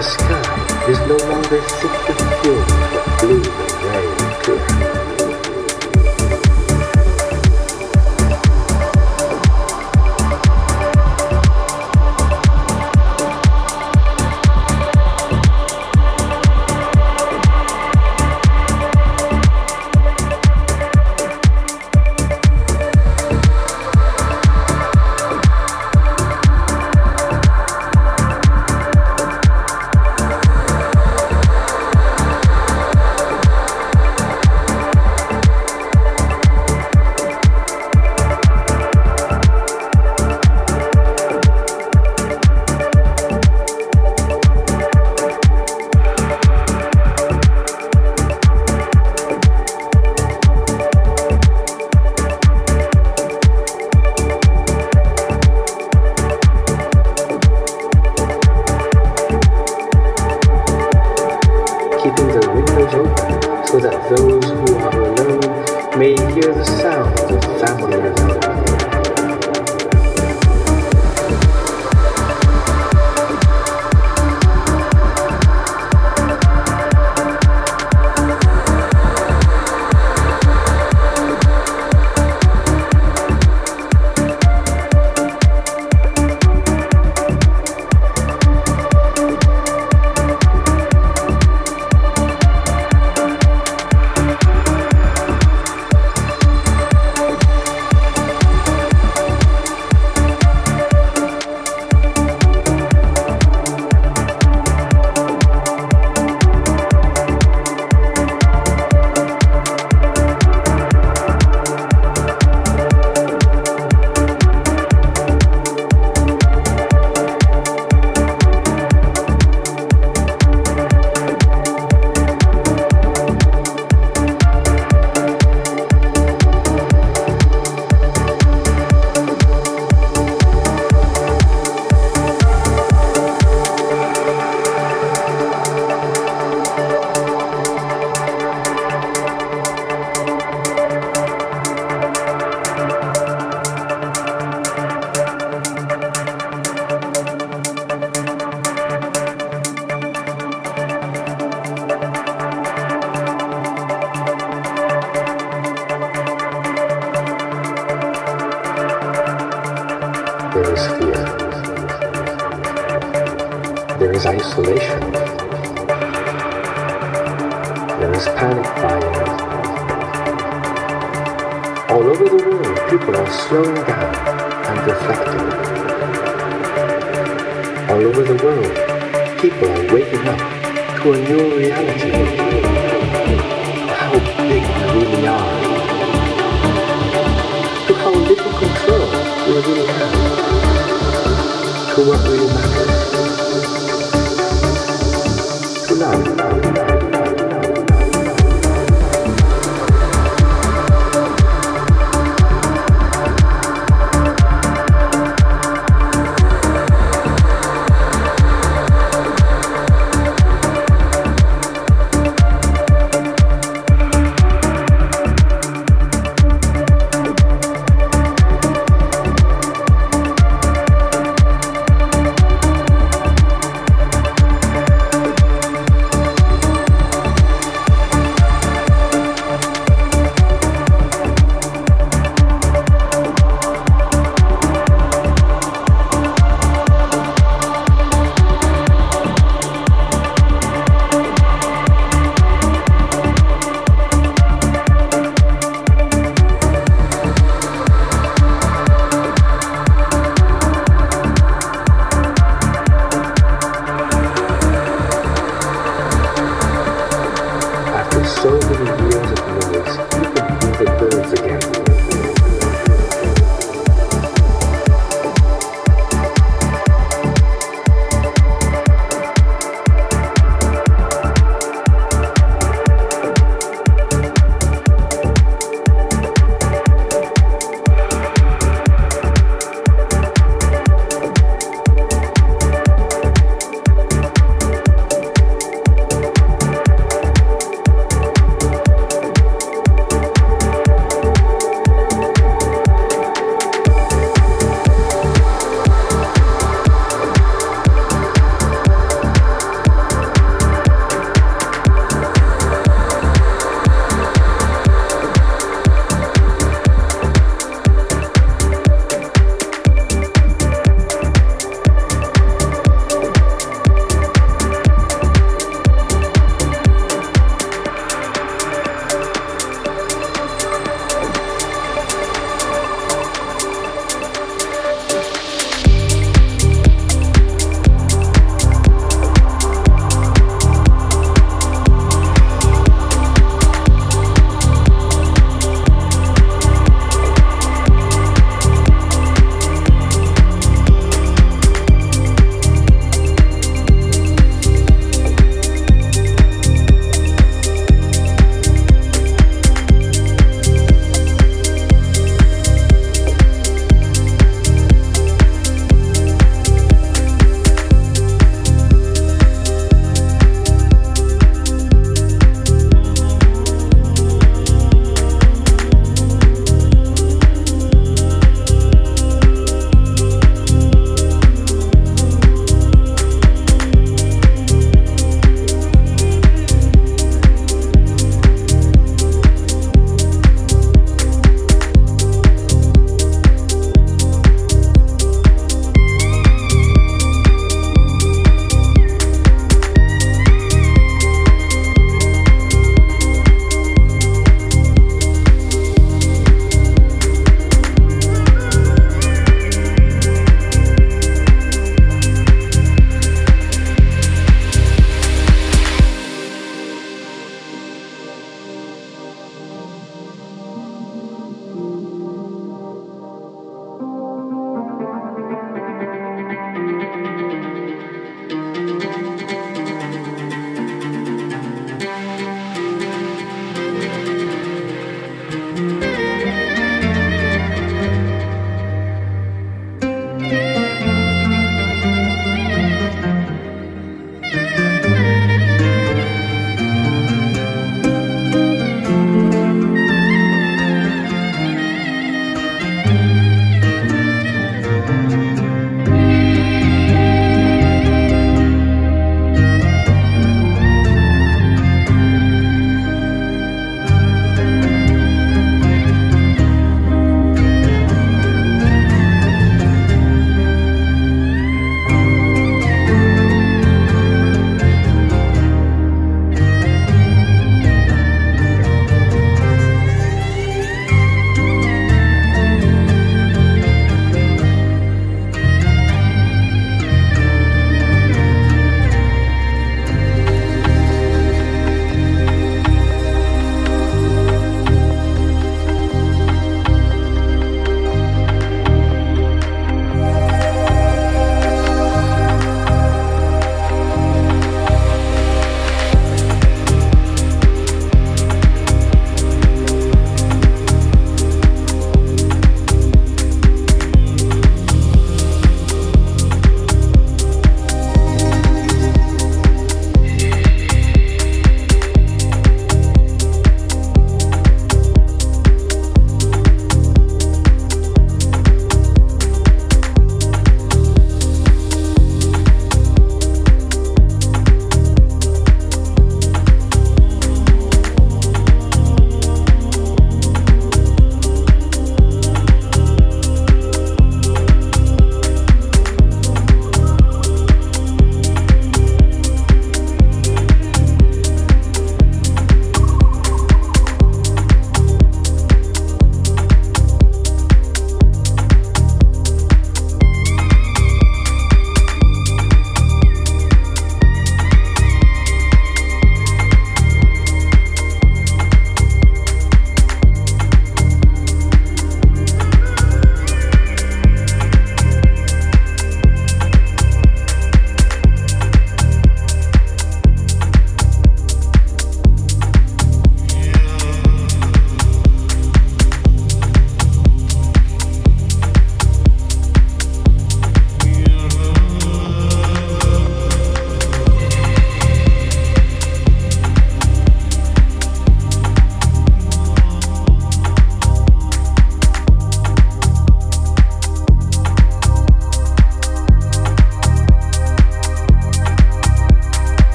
the sky is no longer thick to a new reality how big we really are, to how little control we really have.